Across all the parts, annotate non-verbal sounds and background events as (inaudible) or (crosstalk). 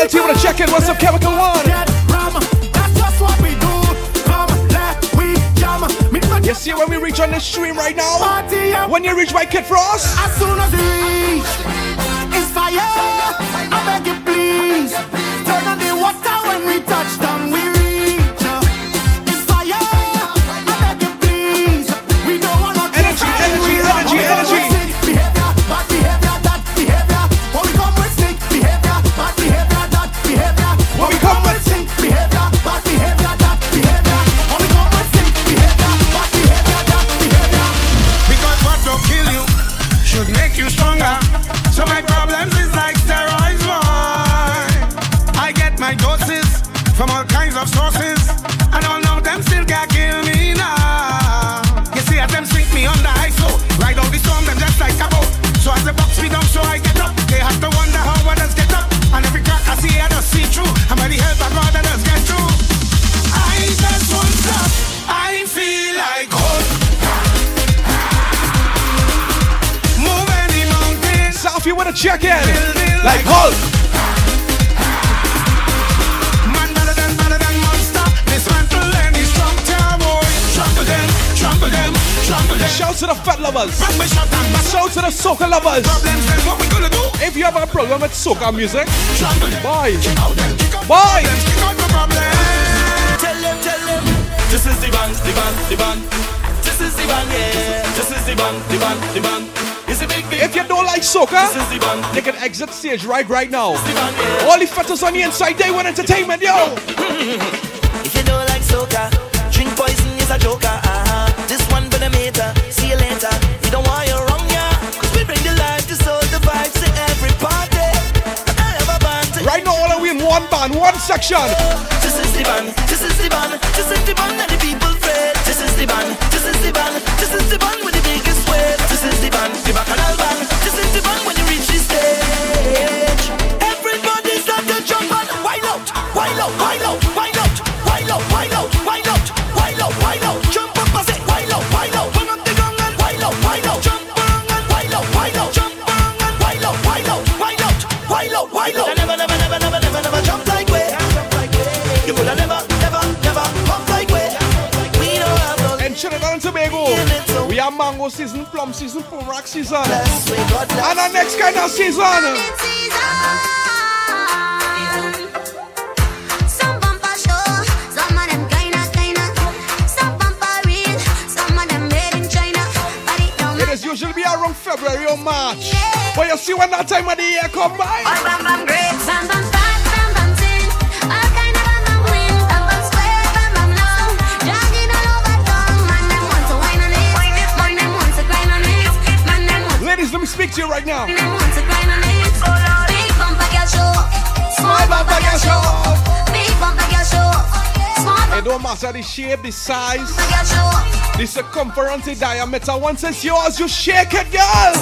DJ Melty with a check-in. What's up, Chemical One? You see when we reach on the stream right now? When you reach my Kid Frost? As soon as we reach, it's fire. To the fat lovers. Shout to the soca lovers. If you have a problem with soca music, bye. Bye. Tell them, tell them. This is the band, the band, the band. This is the band, yeah. This is the band, the band, the band. If you don't like soca, they can exit stage right right now. All the fetters on the inside, they want entertainment, yo. (laughs) if you don't like soca, drink poison is a joker. This one for the meter. See you later. We don't want you wrong, yeah. Cause we bring the life to soul the vibes to every party. Right now, all are we in one band, one section. This is the band, this is the band, this is the band that the people fed. This is the band, this is the band, this is the band with the biggest weight. This is the band, the bacchanal band. This is the band reach the season, plum season, full rock season. And our next kind of season. Some of them. Some bampa read. Some of them made in China. But it. Is usually be around February or March. But you see when that time of the year come by. Speak to you right now. It don't matter the shape, the size, the circumference, the diameter. Once it's yours, you shake it, girl.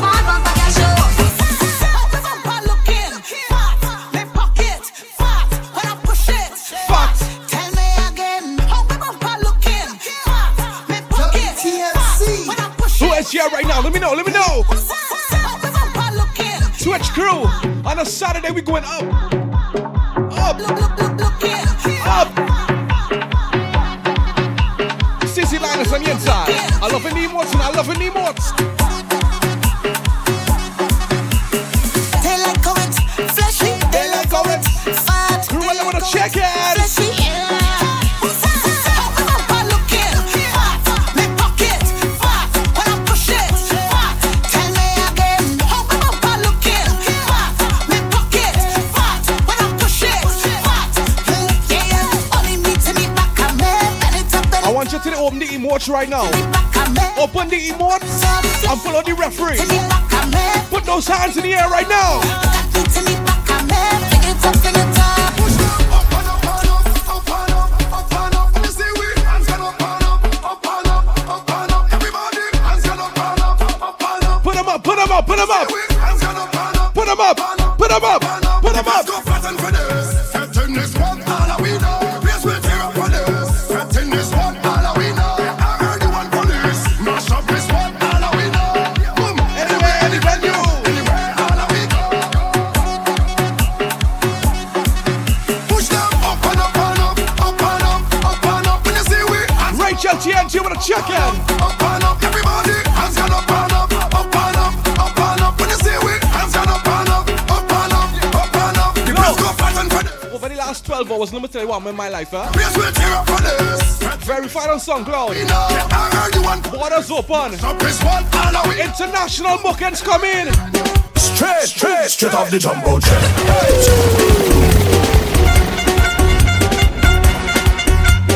Who is here right now? Let me know, let me know. Switch crew. On a Saturday, we going up. Up. Up. CC Linus on the inside. I love the emotes and I love the emotes. Right now. Open the emotes and follow the referee. Put those hands in the air right now. Put them up, put them up, put them up. Put them up, put them up, put them up. 12 hours, let me tell you what, I'm in my life, huh? Place will tear up for this. Very final song, Cloud. We know, I heard you want Borders open. Stop this one, all of it. International bookends come in. Straight, straight, straight off the jumbo jet.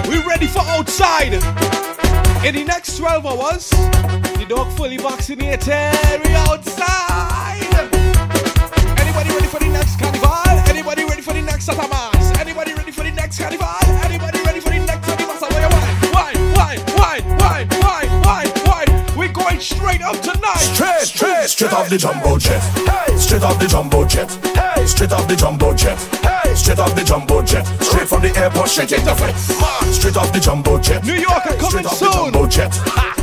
We ready for outside. In the next 12 hours, the dog fully vaccinated. We outside. Anybody ready for the next carnival? Anybody ready for the next Satamas? Next carnival? Anybody ready for the next carnival? So why, why, why, why, why, why, why, why? We going straight up tonight. Straight, straight, straight off the jumbo jet. Hey, straight off the jumbo jet. Hey, straight off the jumbo jet. Hey, straight off the jumbo jet. Straight from the airport, straight into flight. Straight off the jumbo jet. New York are coming Straight off soon. the jumbo jet.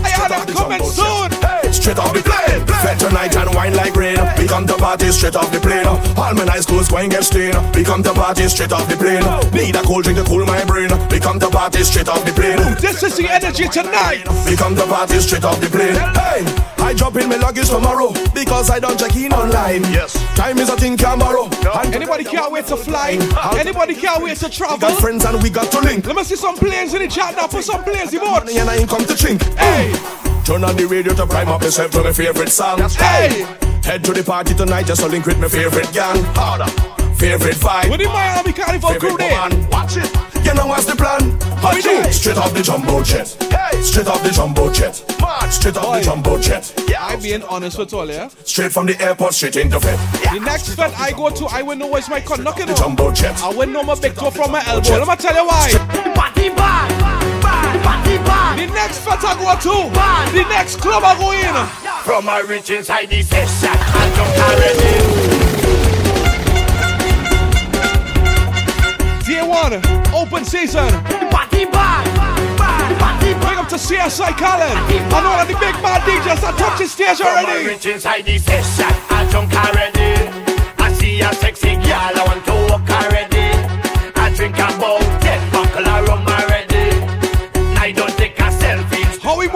I had them coming soon. Straight off the plane. Fed tonight and wine like rain. We come to party straight off the plane. All my nice clothes going get stained. We come to party straight off the plane. Need a cold drink to cool my brain. We come to party straight off the plane. This is the energy tonight. We come to party straight off the plane. Hey, I drop in my luggage tomorrow because I don't check in online. Yes, time is a thing can borrow. And Anybody can't wait to fly? Anybody can't wait to we travel? got friends and we got to link. Let me see some planes in the chat now. Put some planes in Money and I ain't come to drink. Hey, Turn on the radio to prime up yourself to my favorite song. hey. Head to the party tonight just to link with my favorite gang. Harder. Favorite vibe. With the Miami Carnival crew there. Watch it. You know what's the plan? We do? Straight off the jumbo jet. Hey. Straight off the jumbo jet. March. Straight off Boy. the jumbo jet. I'm being honest with all yeah. Straight from the airport, straight into bed. The next fed I go to, I will know where's my you The know. jumbo jet. I will know my big toe from my elbow. Let me tell you why. Party bad, bad, party bad. The next fed I go to, the next club I go in. From my rich inside the session, I don't already. Day one, open season. Party bad, bad, party Big bad. up to CSI Colin. And all of the big bad DJs that touch the stage From my already. rich inside the session, I drunk already. I see a sexy girl, I want to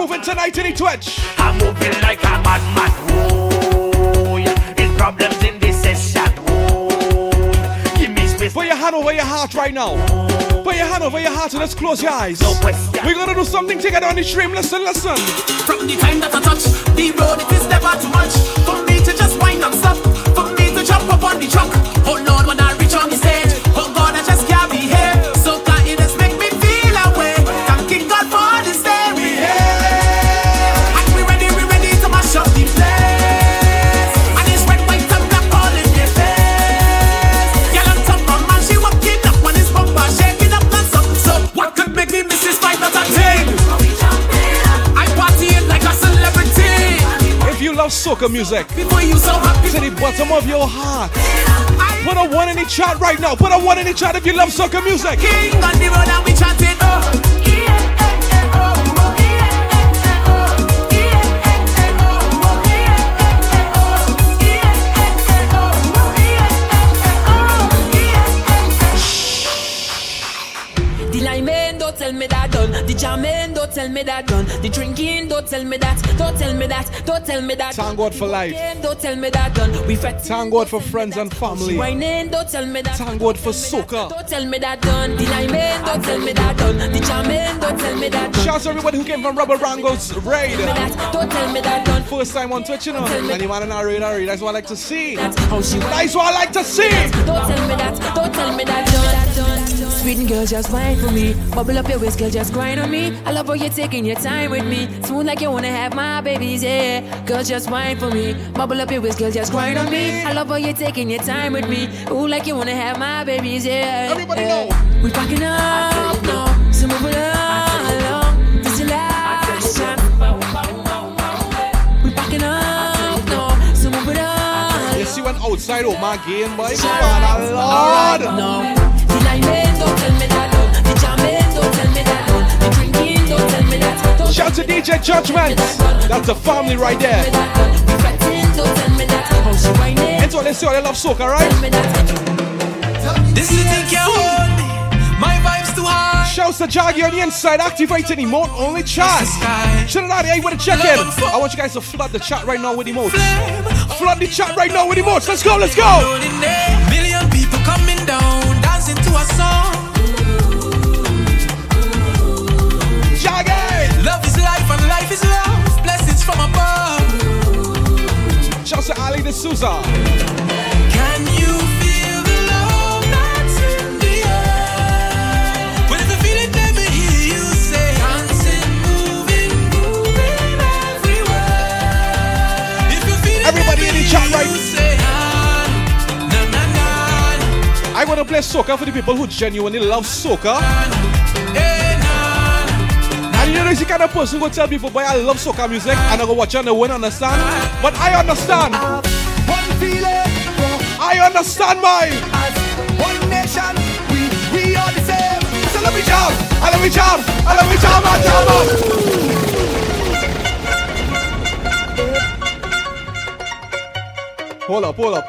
moving tonight in the Twitch? I'm moving like a madman. Yeah. It's problems in this session. Oh, give me space. Put your hand over your heart right now. Put your hand over your heart and let's close your eyes. No question. We're gonna do something together on the stream. Listen, listen. From the time that I touch the road, it is never too much for me to just wind up stop. For me to jump up on the truck. Oh Lord, when I soca music, the bottom of your heart, put a one in the chat right now. Put a one in the chat if you love soca music. king on the road and we chanting. Oh, tell me that done. The drinking don't tell me that. Don't tell me that. Don't tell me that. Thank God for life. Don't tell me that done. We fret. Thank God for friends and family. Whining, don't tell me that. Thank God for Don't tell me that. Don't tell me that done. The liming, don't tell me that done. The jamming, don't tell me that done. Shouts to everybody who came from Rubber Rango's raid. Don't tell me that done. First time on Twitch, you know. And you want to narrate, narrate. That's what I like to see. That how she That's what I like to see. Don't tell me that. Don't tell me that done. Sweet sweet girl, just wine for me. Bubble up your waist, girl, just grind on me. I love how you're taking your time with me. Smooth like you wanna have my babies, yeah. Girl, just wine for me. Bubble up your waist, girl, just grind on me. I love how you're taking your time with me. Ooh, like you wanna have my babies, yeah. Everybody know. We packing up now, so move it along. This is last shot. We packing up now, so move it on. You see when outside oh my game, boy. Father Lord. No, Shout to DJ Judgment. That's the family right there. me that. The fretting don't tell me that. How she whining? And so let's see how they love soca, right? Tell me that. This city can't hold me. My vibe's too high. Shouts to Jaggy on the inside, activating emote only chat. Sky. Trinidad, hey, with a check in. I want you guys to flood the chat right now with emotes. Flood the chat right now with emotes. Let's go, let's go. If you feel it, Everybody in the chat hear right-. I want to play soca for the people who genuinely love soca. You know, the kind of person who tell people, boy, I love soca music, and I go watch it and they won't understand. But I understand. One feeling, I understand, my. one nation, we we are the same. So let me jam, I let me jam, I let me jam, I jam. on. Hold up, hold up.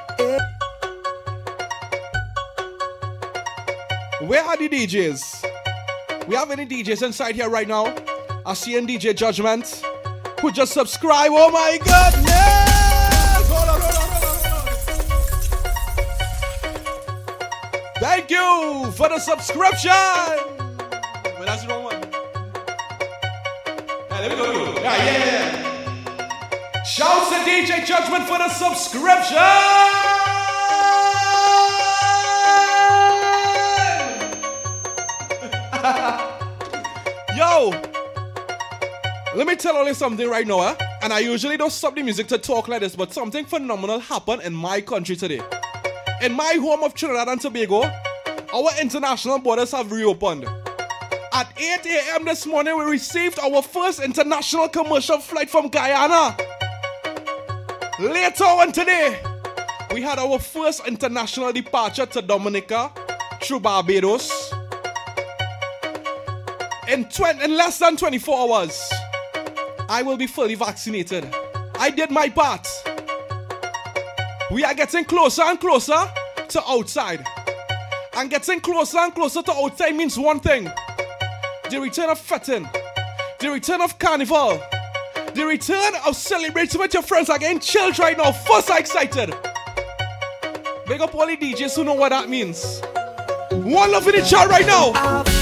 Where are the DJs? We have any DJs inside here right now? I see DJ Judgment who just subscribe. Oh my goodness! Hold on, hold on, hold on, hold on. Thank you for the subscription. Wait, that's the wrong one. Yeah, there we go. Yeah, yeah, yeah. To DJ Judgment for the subscription. Let me tell you something right now, eh? and I usually don't stop the music to talk like this, but something phenomenal happened in my country today. In my home of Trinidad and Tobago, our international borders have reopened. At 8 a.m. this morning, we received our first international commercial flight from Guyana. Later on today, we had our first international departure to Dominica through Barbados. In, 20, in less than 24 hours, I will be fully vaccinated. I did my part. We are getting closer and closer to outside. And getting closer and closer to outside means one thing the return of fetting, the return of carnival, the return of celebrating with your friends again. Chilled right now, first excited. Big up all the DJs who know what that means. One love in the chat right now.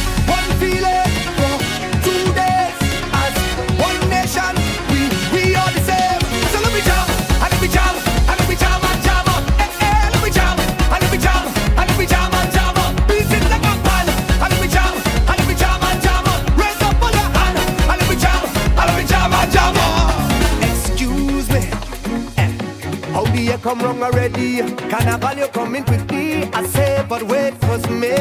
How do you come wrong already? Carnival, you coming quickly. I say, but wait for me.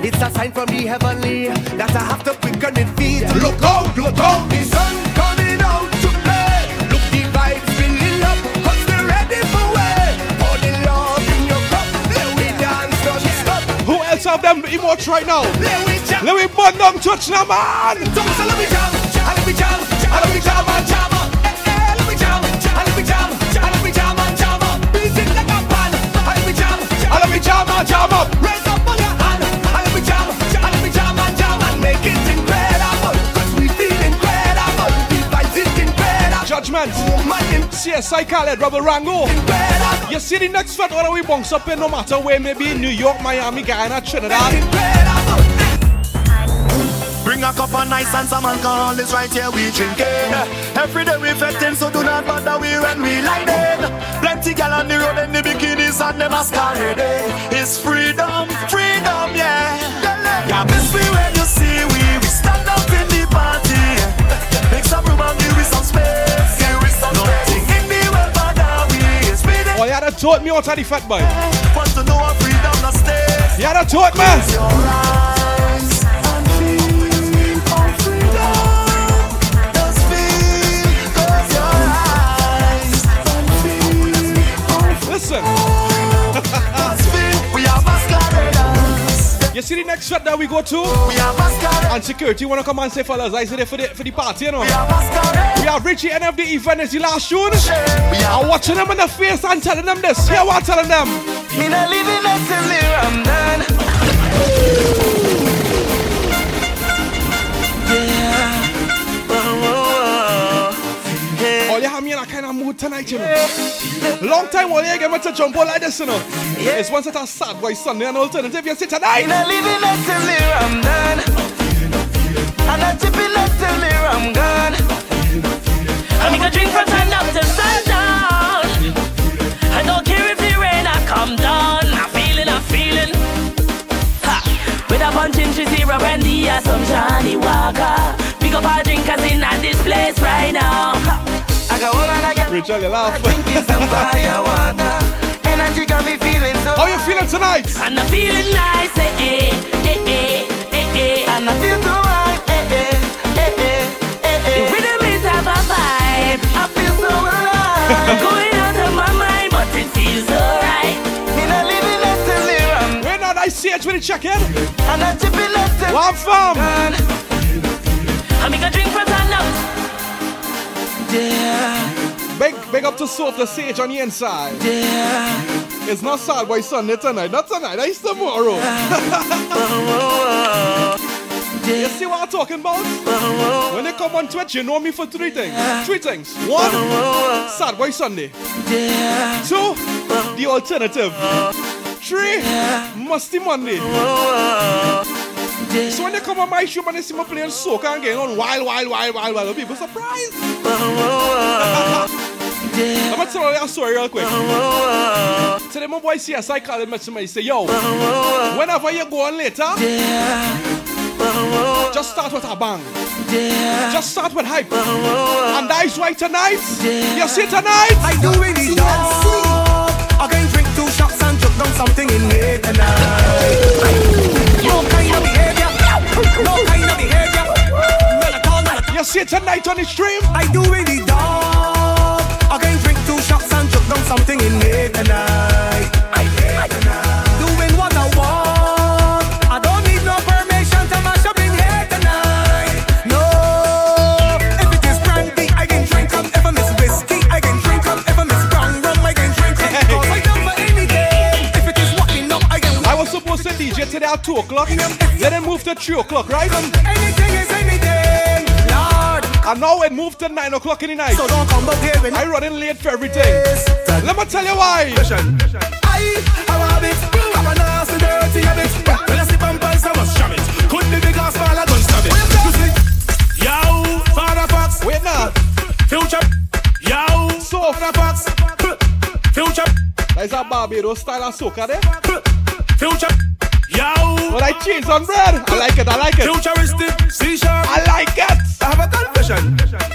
It's a sign from the heavenly that I have to quicken it feet. Look out, look out, the sun coming out to play. Look the vibes filling up, cause they're ready for way. Pour the love in your cup, let we dance, don't stop. Who else have them emotes right now? Let we jam, Let me burn them touch now, man. don't let me jam, let me jam, let me jam jam jam and jam up. Raise up on your hand, and let me jam, and let me jam and jam and make it incredible. Cause we feel incredible, the vibes is incredible. Judgment. Woman CSI Khaled, Rubber Rango. incredible, You see the next fat order we bounce up in no matter where, maybe New York, Miami, Guyana, Trinidad. incredible. Bring a cup of nice and some alcohol, it's right here we drinking. Every day we fetting, so do not bother we when we lighting. Plenty gal on the road and masquerade. It's freedom, freedom, yeah. Yeah, miss me when you see we we stand up in the party. Make some room and give me some space. Give me some Nothing in the world that we is freedom. Oh, you had a taught me on Taddy Fat Boy. Want to know freedom not. You had a taught man. Your. You see the next shot that we go to? We. And security wanna come and say, fellas, I say there for the for the party, you know. We are masqueraders. We have reached the end of the event. It's the last tune. We are I'm watching them in the face and telling them this. Hear what I'm telling them. Yeah. You me in a kind of mood tonight, you know. Long time all you get me to jump out like this, you know. It's one set of sad boy Sunday and alternative. You see tonight. not living until Ramadan. I'm not tipping until the Ram gone. I'm gonna drink from sun up to sundown. I don't care if the rain I come down. I'm feeling, I'm feeling. Ha. With a punch in and the some Johnnie Walker. Pick up our drinkers in at this place right now. Ha. I got all I got. You laugh. Fire water. Energy got me feeling so. How you feeling tonight? And I'm feeling nice, eh, eh, eh, eh, eh, eh. And I feel so high. Eh, eh, eh, eh, eh, The eh. rhythm is a vibe. I feel so alive. (laughs) Going out of my mind, but it feels alright. Me not living Ram. We're not I see it when you check in. I'm tipping until One fam. gone. I'm gonna drink from sun up. Yeah, Big, big up to Soap the Sage on the inside. yeah. It's not sad boy Sunday tonight. Not tonight. It's tomorrow. (laughs) you see what I'm talking about? (laughs) When they come on Twitch, you know me for three things. Three things. One, sad boy Sunday. Two, the alternative. Three, musty Monday. So when they come on my show and they see me playing soca and getting on wild, wild, wild, wild, wild, people surprised. I'm gonna tell you a story real quick. Uh-huh. So then my boy CSI called me to me, he say, yo, uh-huh. whenever you go on later, uh-huh. just start with a bang. Just start with hype. And that is why tonight, you see tonight, I do really know. I can drink two shots and jump down something in here tonight. No kind of behavior. Well, at all, well, you see it tonight on the stream. I do really dog. To 3 o'clock, right? Anything is anything. Lord. And now it moved to 9 o'clock in the night. So don't come up here and I running late for everything. Let me tell you why. I have a habit, have a nasty, dirty habit. When I slip on I must jam it. Could be big or small, I don't stab it. You see, yo, father fox, Wait now. future, yo, So, father fox, future, that's a Barbados style of soca eh? there. Future, yo, But I cheese on bread. I like it, I like it. futuristic, C-sharp. I like it. I have a confession.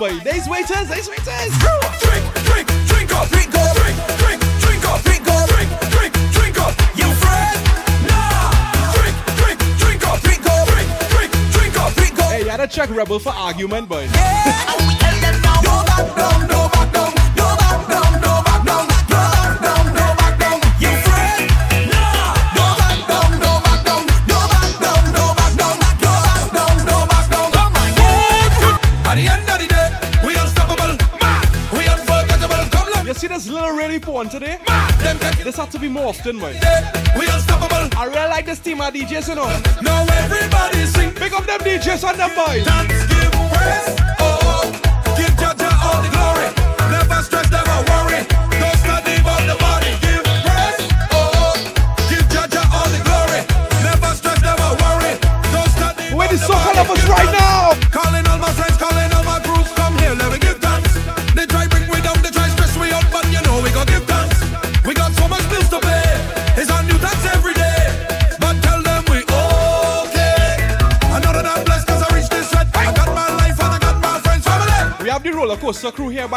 Boy. These waiters, these waiters. Drink, drink, drink up, drink up, drink, drink, drink up, drink up, drink, drink, drink up. You friend? Nah. Drink, drink, drink up, drink up, drink, drink, drink up, drink up. Hey, you gotta check Rebel for argument, boy. Fun today. This had to be more often, boy. We unstoppable. I really like this team of DJs, you know. Now everybody sing. Pick up them DJs and them boys. Dance, give praise. Oh, oh.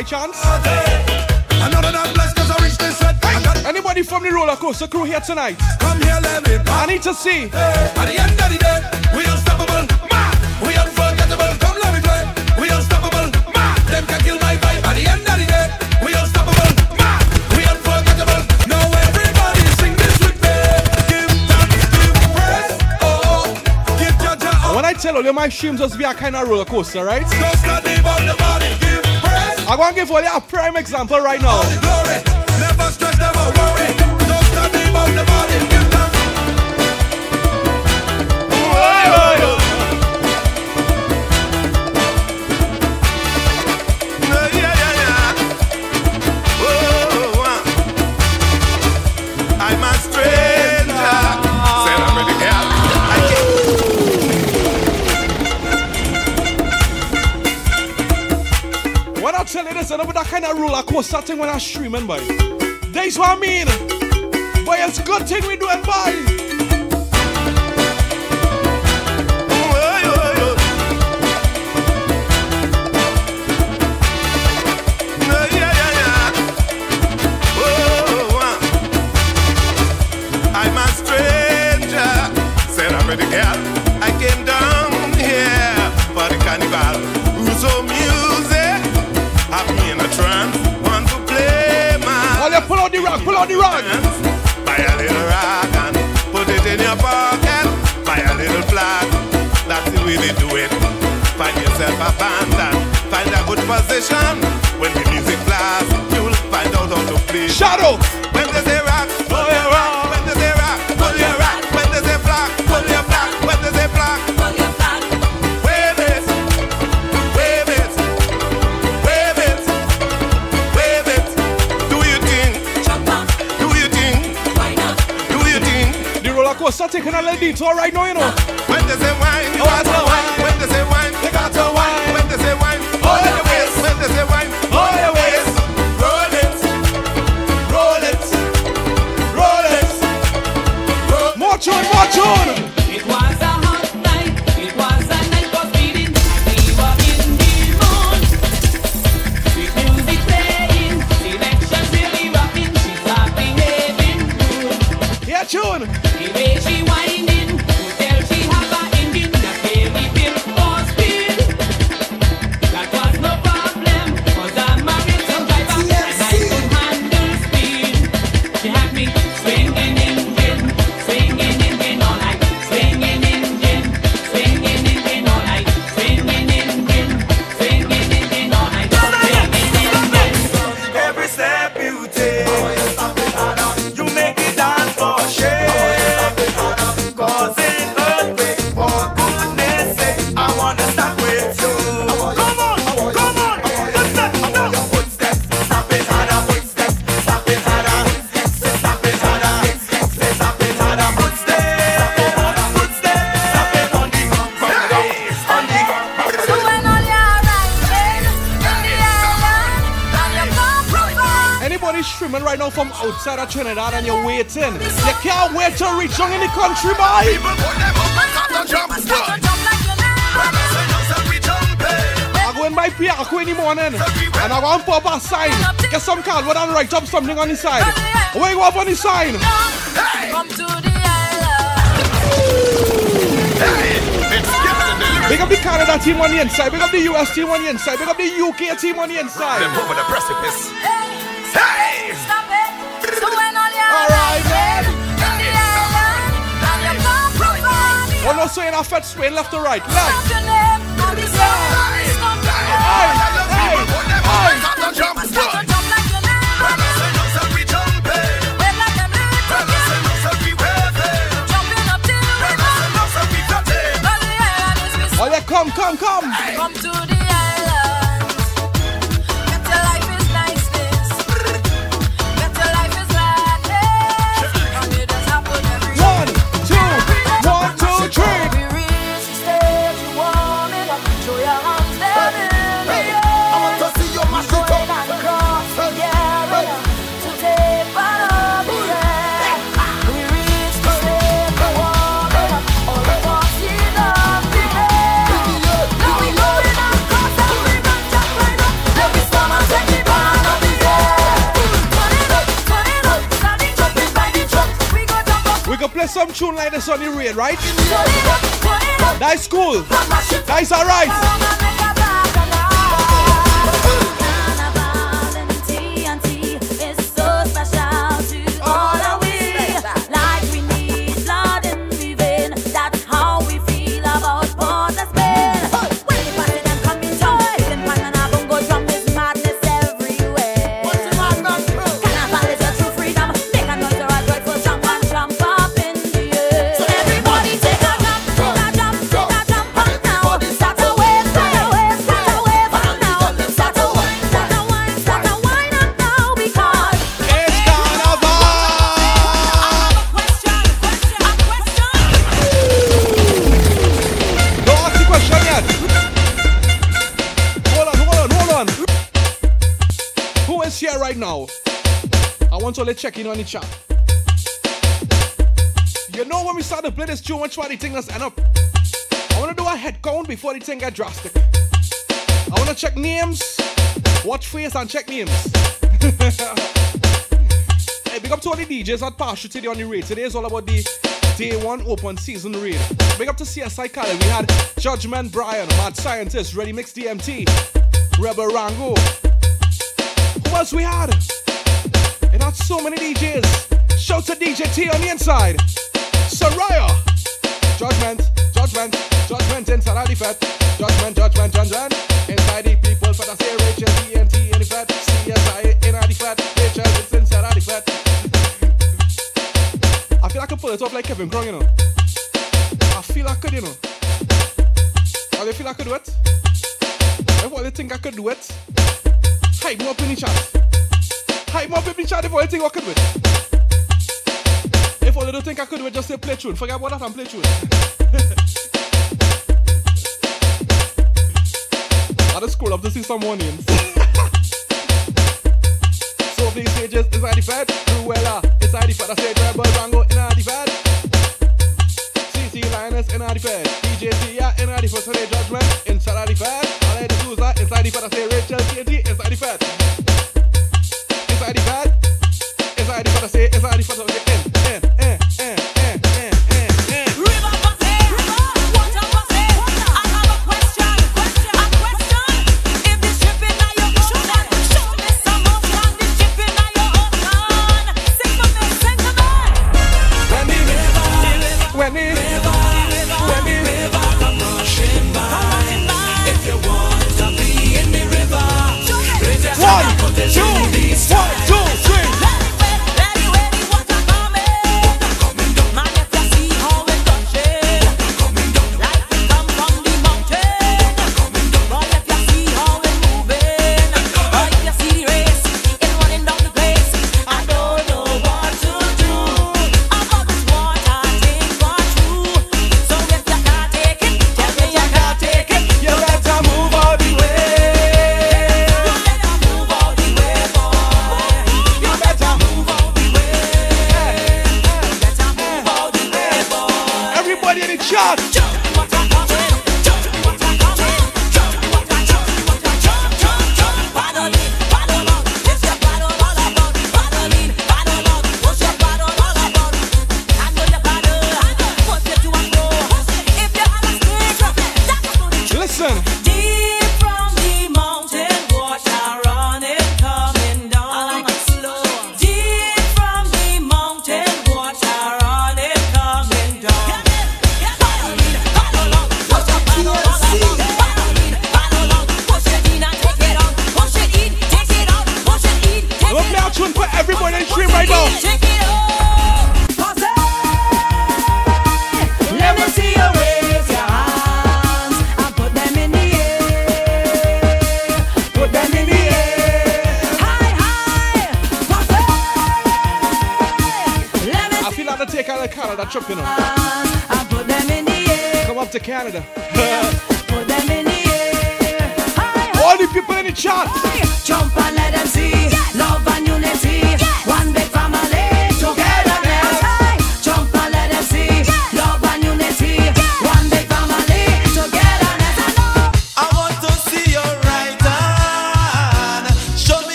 I got Anybody from the roller coaster crew here tonight? come here, let me I need to see. At the end of the day, we unstoppable. Man, we unforgettable. Come let me play. We unstoppable. Man, them can kill my vibe. At the end of the day, we unstoppable. Man, we unforgettable. Now everybody sing this with me. Give thanks, give praise. Oh, oh. give Jah When I tell you my streams just be a kind of roller coaster, right? Study about the body. I'm gonna give you a prime example right now. When I know that kind of rule. roller coaster thing when I'm streaming, boy. That's what I mean. Boy, it's a good thing we doing, boy. Out the rock, pull out the rock. Buy a little rock and put it in your pocket. Buy a little flag. That's the way they do it. Find yourself a band and find a good position. When the music blasts, you'll find out how to play. Shadow. When they say roller coaster taking a little detour right now, you know. When they say wine, you Oh, got to wine. When they say wine, you got to wine. When they say wine, now from outside of Trinidad and you're waiting. You can't wait to reach down in the country, boy. People put them up and start to jump. When they say you say we jumping. I go in my Piarco in the morning and I go and pop a sign. Get some cardboard and write up something on the side. Where you go up on the sign? Come to the island. It's giving the lyrics. Big up the Canada team on the inside. Big up the US team on the inside. Big up the UK team on the Them inside. over the precipice. From One more saying I fed swing left to right. Left. on the side. Stop some tune like this on the rain, right? turn it up, turn it up. That's cool. That's alright. Want to let check in on the chat. You know when we start to play this tune, much why the thing does end up. I want to do a head count before the thing get drastic. I want to check names, watch face, and check names. (laughs) Hey, big up to all the DJs at Partial today on the raid. Today is all about the day one open season raid. Big up to CSI Cali. We had Judgment Brian, Mad Scientist, Ready Mix DMT, Rebel Rango. Who else we had? Had so many DJs. Shout to DJ T on the inside. Soraya. Judgment, judgment, judgment inside the fed. Judgment, judgment, judgment. Inside the people for the say Rachel TNT in the fed. CSI in the fed. Rachel it's inside the fed. I feel I could pull it off like Kevin Crown, you know. I feel I could, you know. Or they feel I could do it. All they think I could do it, hype me up in the chat. Hype me up in the chat if all they think could. If all they don't think I could it, just say play tune. Forget about that and play tune. (laughs) I just scroll up to see some names. (laughs) so these stages inside the fed, Cruella inside the fed. I said Rebel Rango inside the fed. CC Linus inside the fed. DJ Tia inside the they judgment inside the fed. Ale de Souza inside the fed. I say Rachel TNT inside the fed. Inside the fed. Inside the fed. I say inside the fed.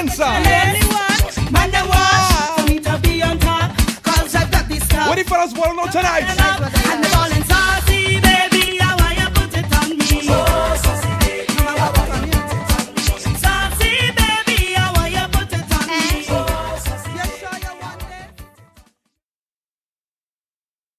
Inside.